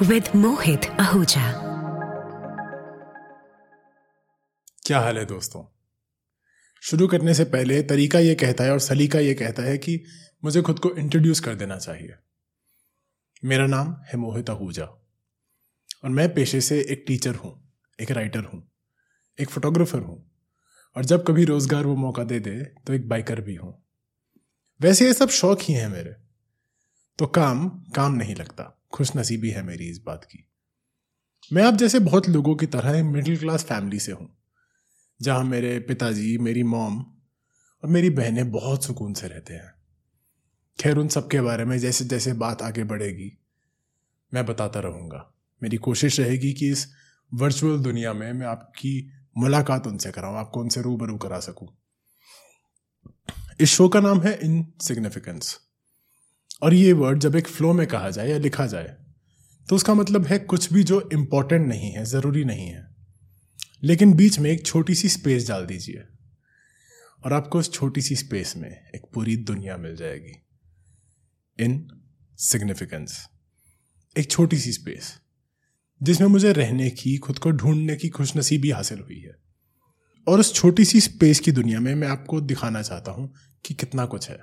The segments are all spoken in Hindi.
With Mohit Ahuja. क्या हाल है दोस्तों? शुरू करने से पहले तरीका ये कहता है और सलीका ये कहता है कि मुझे खुद को इंट्रोड्यूस कर देना चाहिए। मेरा नाम है मोहित आहूजा और मैं पेशे से एक टीचर हूँ, एक राइटर हूँ, एक फोटोग्राफर हूँ और जब कभी रोज़गार वो मौका दे दे तो एक बाइकर भी हूँ। वैसे ये सब शौक ही हैं मेरे। तो काम काम नहीं लगता। खुश नसीबी है मेरी इस बात की। मैं आप जैसे बहुत लोगों की तरह मिडिल क्लास फैमिली से हूँ, जहाँ मेरे पिताजी, मेरी मॉम और मेरी बहनें बहुत सुकून से रहते हैं। खैर, उन सब के बारे में जैसे जैसे बात आगे बढ़ेगी, मैं बताता रहूँगा। मेरी कोशिश रहेगी कि इस वर्चुअल दुनिया में मैं आपकी मुलाकात उनसे कराऊँ, आपको उनसे रूबरू करा सकूँ। इस शो का नाम है इन सिग्निफिकेंस और ये वर्ड जब एक फ्लो में कहा जाए या लिखा जाए तो उसका मतलब है कुछ भी जो इंपॉर्टेंट नहीं है, ज़रूरी नहीं है। लेकिन बीच में एक छोटी सी स्पेस डाल दीजिए और आपको उस छोटी सी स्पेस में एक पूरी दुनिया मिल जाएगी। इन सिग्निफिकेंस एक छोटी सी स्पेस जिसमें मुझे रहने की, खुद को ढूँढने की खुशनसीबी हासिल हुई है। और उस छोटी सी स्पेस की दुनिया में मैं आपको दिखाना चाहता हूँ कि कितना कुछ है।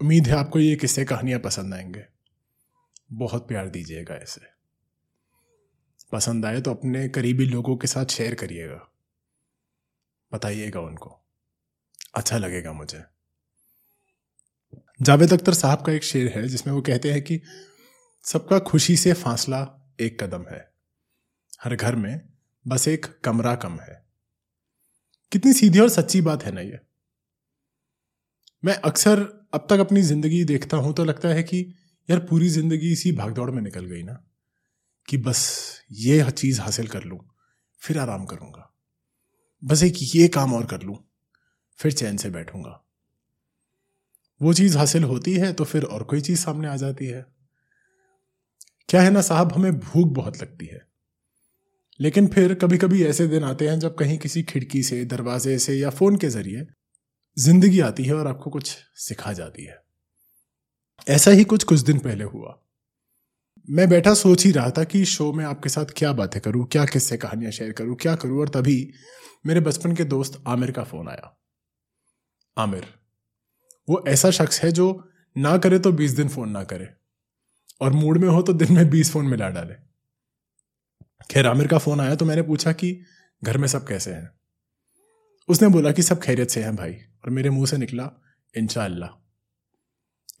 उम्मीद है आपको ये किस्से कहानियाँ पसंद आएँगे। बहुत प्यार दीजिएगा ऐसे पसंद आए तो अपने करीबी लोगों के साथ शेयर करिएगा। बताइएगा उनको। अच्छा लगेगा मुझे। जावेद अख्तर साहब का एक शेर है जिसमें वो कहते हैं कि सबका खुशी से फासला एक कदम है। हर घर में बस एक कमरा कम है। कितनी सीधी और सच्ची बात है ना ये। मैं अक्सर अब तक अपनी ज़िंदगी देखता हूँ तो लगता है कि यार पूरी ज़िंदगी इसी भागदौड़ में निकल गई ना, कि बस ये चीज़ हासिल कर लूँ, फिर आराम करूँगा। बस एक ये काम और कर लूँ, फिर चैन से बैठूँगा। वो चीज़ हासिल होती है तो फिर और कोई चीज़ सामने आ जाती है। क्या है ना साहब, हमें भूख बहुत लगती है। लेकिन फिर कभी कभी ऐसे दिन आते हैं जब कहीं किसी खिड़की से, दरवाजे से या फ़ोन के ज़रिए ज़िंदगी आती है और आपको कुछ सिखा जाती है। ऐसा ही कुछ कुछ दिन पहले हुआ। मैं बैठा सोच ही रहा था कि शो में आपके साथ क्या बातें करूँ, क्या किस्से कहानियाँ शेयर करूँ, क्या करूँ, और तभी मेरे बचपन के दोस्त आमिर का फ़ोन आया। आमिर, वो ऐसा शख्स है जो ना करे तो बीस दिन फ़ोन ना करे, और मूड में हो तो दिन में बीस फ़ोन मिला डाले। खैर आमिर का फ़ोन आया तो मैंने पूछा कि घर में सब कैसे हैं? उसने बोला कि सब खैरियत से हैं भाई और मेरे मुँह से निकला इनशाला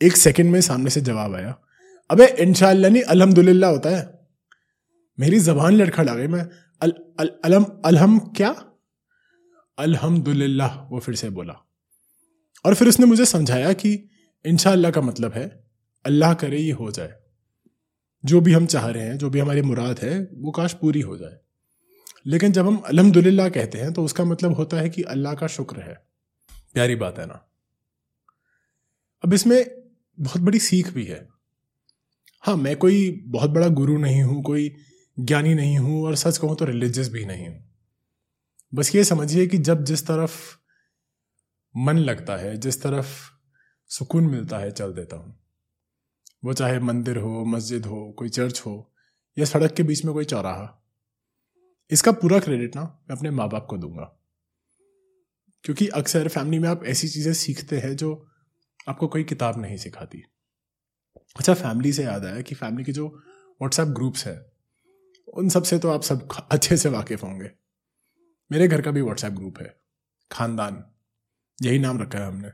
एक सेकंड में सामने से जवाब आया अबे इनशाला नहीं अल्हम्दुलिल्लाह होता है। मेरी जबान लड़खड़ा गई मैं अल, अल, अलम अलहम क्या? अल्हम्दुलिल्लाह वो फिर से बोला। और फिर उसने मुझे समझाया कि इनशाला का मतलब है अल्लाह करे ये हो जाए। जो भी हम चाह रहे हैं, जो भी हमारी मुराद है, वो काश पूरी हो जाए। लेकिन जब हम अलहमदुल्ला कहते हैं तो उसका मतलब होता है कि अल्लाह का शुक्र है। प्यारी बात है ना? अब इसमें बहुत बड़ी सीख भी है। हाँ मैं कोई बहुत बड़ा गुरु नहीं हूँ, कोई ज्ञानी नहीं हूँ, और सच कहूँ तो रिलीजियस भी नहीं हूँ। बस ये समझिए कि जब जिस तरफ़ मन लगता है, जिस तरफ़ सुकून मिलता है, चल देता हूँ। वो चाहे मंदिर हो, मस्जिद हो, कोई चर्च हो, या सड़क के बीच में कोई चौराहा। इसका पूरा क्रेडिट ना मैं अपने माँ बाप को दूँगा। क्योंकि अक्सर फैमिली में आप ऐसी चीज़ें सीखते हैं जो आपको कोई किताब नहीं सिखाती। अच्छा फैमिली से याद आया कि फैमिली के जो व्हाट्सएप ग्रुप्स हैं, उन सबसे तो आप सब अच्छे से वाकिफ होंगे। मेरे घर का भी व्हाट्सएप ग्रुप है, खानदान। यही नाम रखा है हमने,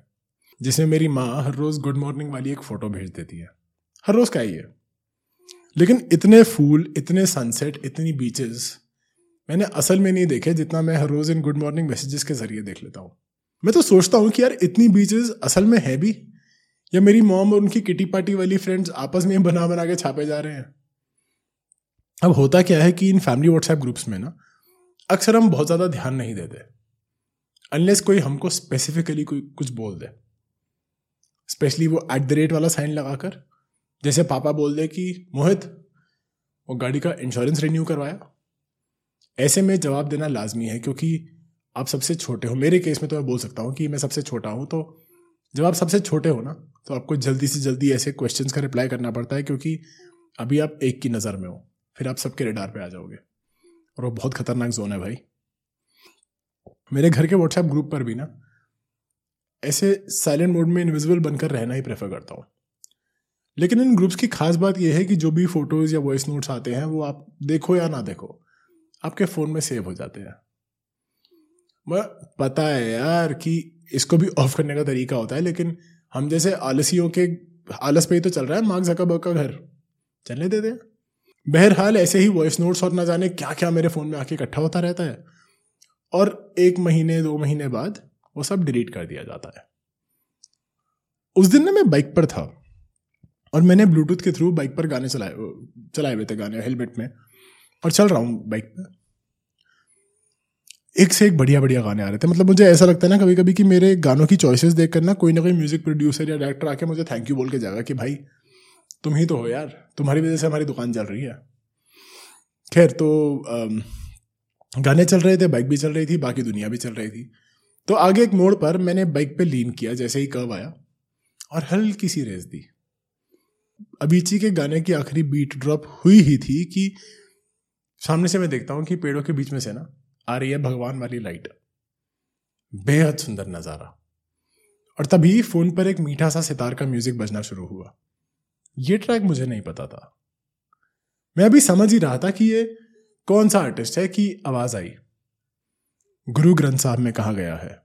जिसमें मेरी माँ हर रोज़ गुड मॉर्निंग वाली एक फ़ोटो भेज देती है। हर रोज का ही है लेकिन इतने फूल, इतने सनसेट इतनी बीचेस मैंने असल में नहीं देखे जितना मैं हर रोज इन गुड मॉर्निंग मैसेजेस के ज़रिए देख लेता हूँ। मैं तो सोचता हूँ कि यार इतनी बीचेस असल में है भी, या मेरी मॉम और उनकी किटी पार्टी वाली फ्रेंड्स आपस में बना बना के छापे जा रहे हैं। अब होता क्या है कि इन फैमिली व्हाट्सएप ग्रुप्स में ना, अक्सर हम बहुत ज़्यादा ध्यान नहीं देते अनलेस कोई हमको स्पेसिफिकली कोई कुछ बोल दे। स्पेशली वो एट द रेट वाला साइन लगाकर जैसे पापा बोल दे कि, मोहित, वो गाड़ी का इंश्योरेंस रिन्यू करवाया? ऐसे में जवाब देना लाजमी है, क्योंकि आप सबसे छोटे हो। मेरे केस में तो मैं बोल सकता हूँ कि मैं सबसे छोटा हूँ तो जब आप सबसे छोटे हो ना तो आपको जल्दी से जल्दी ऐसे क्वेश्चन का रिप्लाई करना पड़ता है, क्योंकि अभी आप एक की नज़र में हो, फिर आप सबके रेडार पे आ जाओगे। और वो बहुत खतरनाक जोन है भाई। मेरे घर के व्हाट्सएप ग्रुप पर भी ना, ऐसे साइलेंट मोड में इनविजिबल बनकर रहना ही प्रेफर करता हूँ। लेकिन इन ग्रुप्स की खास बात यह है कि जो भी फ़ोटोज़ या वॉइस नोट्स आते हैं, वो आप देखो या ना देखो, आपके फ़ोन में सेव हो जाते हैं। मैं, पता है यार कि इसको भी ऑफ़ करने का तरीका होता है, लेकिन हम जैसे आलसियों के, आलस पे ही तो चल रहा है मार्क जकाबर्ग का घर। चलने देते हैं बहरहाल ऐसे ही वॉइस नोट्स और ना जाने क्या क्या मेरे फ़ोन में आके इकट्ठा होता रहता है। और एक महीने, दो महीने बाद वो सब डिलीट कर दिया जाता है। उस दिन ना मैं बाइक पर था। और मैंने ब्लूटूथ के थ्रू बाइक पर गाने चलाए चलाए हुए थे गाने हेलमेट में, और चल रहा हूँ बाइक पर एक से एक बढ़िया बढ़िया गाने आ रहे थे। मतलब मुझे ऐसा लगता है ना कभी कभी कि मेरे गानों की चॉइसेस देख कर ना कोई ना कोई म्यूज़िक प्रोड्यूसर या डायरेक्टर आके मुझे थैंक यू बोल के जाएगा कि भाई, तुम ही तो हो यार, तुम्हारी वजह से हमारी दुकान चल रही है। खैर तो गाने चल रहे थे बाइक भी चल रही थी, बाकी दुनिया भी चल रही थी। तो आगे एक मोड़ पर मैंने बाइक पे लीन किया, जैसे ही कब आया, और हल्की सी रेस दी। अबीची के गाने की आखिरी बीट ड्रॉप हुई ही थी कि सामने से मैं देखता हूँ कि पेड़ों के बीच में से ना आ रही है भगवान वाली लाइट बेहद सुंदर नज़ारा। और तभी फ़ोन पर एक मीठा सा सितार का म्यूज़िक बजना शुरू हुआ। ये ट्रैक मुझे नहीं पता था। मैं अभी समझ ही रहा था कि ये कौन सा आर्टिस्ट है कि आवाज़ आई। गुरु ग्रंथ साहब में कहा गया है,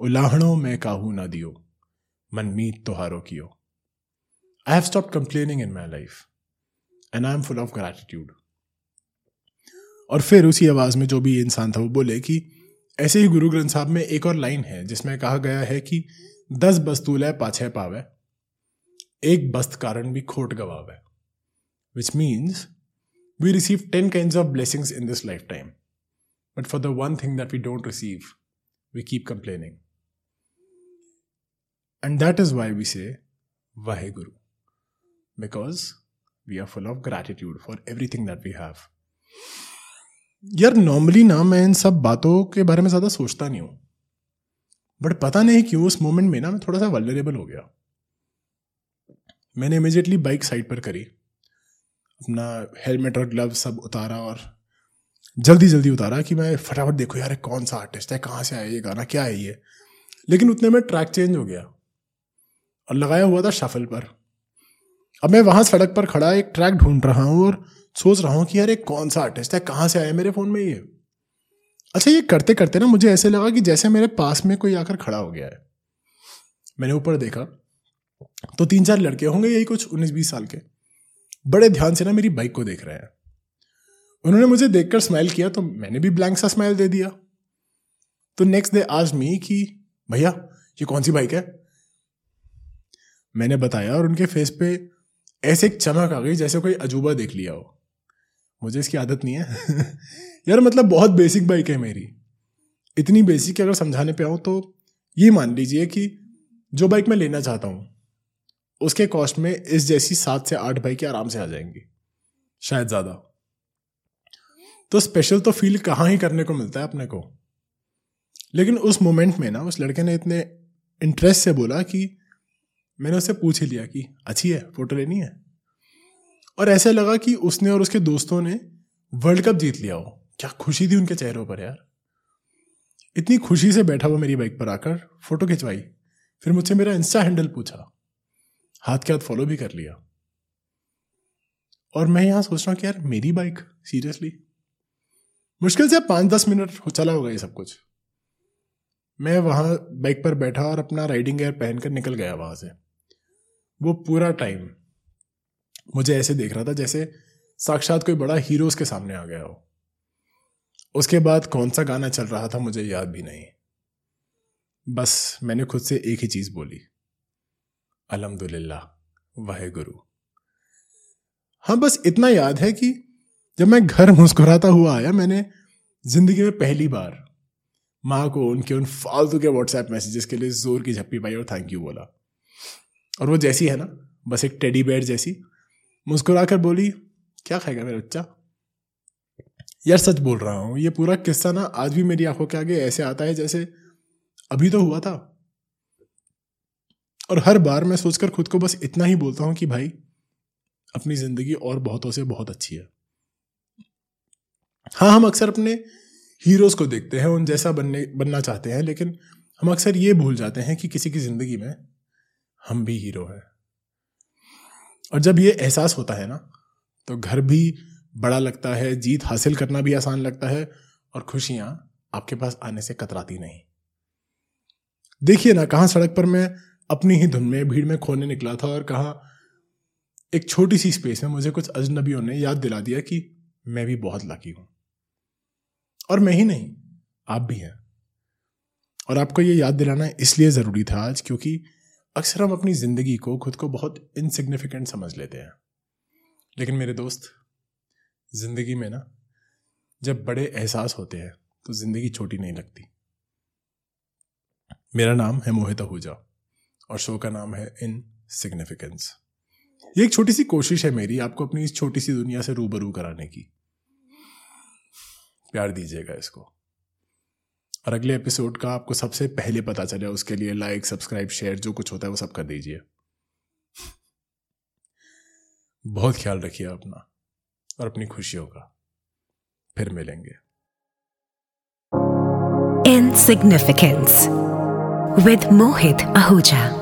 उलाहणों में काहू ना दियो मन मीत तोहारो कियो I have stop complaining in my life and I am full of gratitude और फिर उसी आवाज़ में जो भी इंसान था, वो बोले कि ऐसे ही गुरु ग्रंथ साहब में एक और लाइन है, जिसमें कहा गया है कि दस बस्तूल है पाछे पावे। एक बस्त कारण भी खोट गवावे। Which means we receive ten kind of blessings in this life time but for the one thing that we don't receive we keep complaining and that is why we say Waheguru because we are full gratitude for everything that we have यार नॉर्मली ना मैं इन सब बातों के बारे में ज़्यादा सोचता नहीं हूँ। बट पता नहीं क्यों उस मोमेंट में ना मैं थोड़ा सा वल्नरेबल हो गया। मैंने इमिजिएटली बाइक साइड पर करी। अपना हेलमेट और ग्लव सब उतारा और जल्दी जल्दी उतारा कि मैं फटाफट देखो यार, कौन सा आर्टिस्ट है, कहाँ से आया ये गाना, क्या है ये? लेकिन उतने में ट्रैक चेंज हो गया। और लगाया हुआ था शफल पर। अब मैं वहाँ सड़क पर खड़ा एक ट्रैक ढूंढ रहा हूँ और सोच रहा हूँ कि यार कौन सा आर्टिस्ट है? कहाँ से आया मेरे फ़ोन में ये? अच्छा ये करते करते ना मुझे ऐसे लगा कि जैसे मेरे पास में कोई आकर खड़ा हो गया है। मैंने ऊपर देखा तो तीन चार लड़के होंगे यही कुछ उन्नीस बीस साल के। बड़े ध्यान से ना मेरी बाइक को देख रहे हैं। उन्होंने मुझे देखकर स्माइल किया तो मैंने भी ब्लैंक सा स्माइल दे दिया। तो नेक्स्ट डे आज मी कि, भैया, ये कौन सी बाइक है? मैंने बताया और उनके फेस पे ऐसे एक चमक आ गई जैसे कोई अजूबा देख लिया हो। मुझे इसकी आदत नहीं है। यार मतलब बहुत बेसिक बाइक है मेरी। इतनी बेसिक कि अगर समझाने पे आऊँ तो ये मान लीजिए कि जो बाइक मैं लेना चाहता हूँ, उसके कॉस्ट में इस जैसी सात से आठ बाइकें आराम से आ जाएँगी। शायद ज़्यादा। तो स्पेशल तो फील कहाँ ही करने को मिलता है अपने को। लेकिन उस मोमेंट में ना, उस लड़के ने इतने इंटरेस्ट से बोला कि मैंने उससे पूछ ही लिया कि, अच्छी है, फ़ोटो लेनी है? और ऐसा लगा कि उसने और उसके दोस्तों ने वर्ल्ड कप जीत लिया हो। क्या खुशी थी उनके चेहरों पर यार। इतनी खुशी से बैठा हुआ मेरी बाइक पर आकर फ़ोटो खिंचवाई। फिर मुझसे मेरा इंस्टा हैंडल पूछा। हाथ के हाथ फॉलो भी कर लिया। और मैं यहाँ सोच रहा हूँ कि यार, मेरी बाइक? सीरियसली मुश्किल से पाँच दस मिनट चला होगा ये सब कुछ। मैं वहाँ बाइक पर बैठा और अपना राइडिंग गेयर पहनकर निकल गया वहाँ से। वो पूरा टाइम मुझे ऐसे देख रहा था जैसे साक्षात कोई बड़ा हीरो उसके सामने आ गया हो। उसके बाद कौन सा गाना चल रहा था मुझे याद भी नहीं। बस मैंने खुद से एक ही चीज़ बोली। अलहमदुल्ला वाहे गुरु हाँ बस इतना याद है कि जब मैं घर मुस्कुराता हुआ आया, मैंने ज़िंदगी में पहली बार माँ को उनके उन फालतू के व्हाट्सएप मैसेजेस के लिए ज़ोर की झप्पी पाई और थैंक यू बोला। और वो जैसी है ना, बस एक टेडी बेयर जैसी। मुस्कुराकर बोली, क्या खाएगा मेरा बच्चा? यार सच बोल रहा हूँ, ये पूरा किस्सा ना आज भी मेरी आँखों के आगे ऐसे आता है जैसे अभी तो हुआ था। और हर बार मैं सोचकर खुद को बस इतना ही बोलता हूँ कि भाई, अपनी ज़िंदगी और बहुतों से बहुत अच्छी है। हाँ हम अक्सर अपने हीरोज को देखते हैं, उन जैसा बनने, बनना चाहते हैं, लेकिन हम अक्सर ये भूल जाते हैं कि किसी की ज़िंदगी में हम भी हीरो हैं। और जब ये एहसास होता है ना तो घर भी बड़ा लगता है, जीत हासिल करना भी आसान लगता है और खुशियाँ आपके पास आने से कतराती नहीं। देखिए ना, कहा सड़क पर मैं अपनी ही धुन में, भीड़ में खोने निकला था और कहा एक छोटी सी स्पेस में मुझे कुछ अजनबियों ने याद दिला दिया कि मैं भी बहुत लकी हूँ। और मैं ही नहीं, आप भी हैं। और आपको ये याद दिलाना इसलिए ज़रूरी था आज क्योंकि अक्सर हम अपनी ज़िंदगी को खुद को बहुत इनसिग्निफिकेंट समझ लेते हैं। लेकिन मेरे दोस्त, ज़िंदगी में ना, जब बड़े एहसास होते हैं तो ज़िंदगी छोटी नहीं लगती। मेरा नाम है मोहित आहूजा और शो का नाम है इन सिग्निफिकेंस ये एक छोटी सी कोशिश है मेरी आपको अपनी इस छोटी सी दुनिया से रूबरू कराने की। प्यार दीजिएगा इसको। और अगले एपिसोड का आपको सबसे पहले पता चले उसके लिए लाइक सब्सक्राइब शेयर जो कुछ होता है वो सब कर दीजिए। बहुत ख्याल रखिए अपना और अपनी खुशियों का। फिर मिलेंगे। Insignificance विद मोहित Ahuja.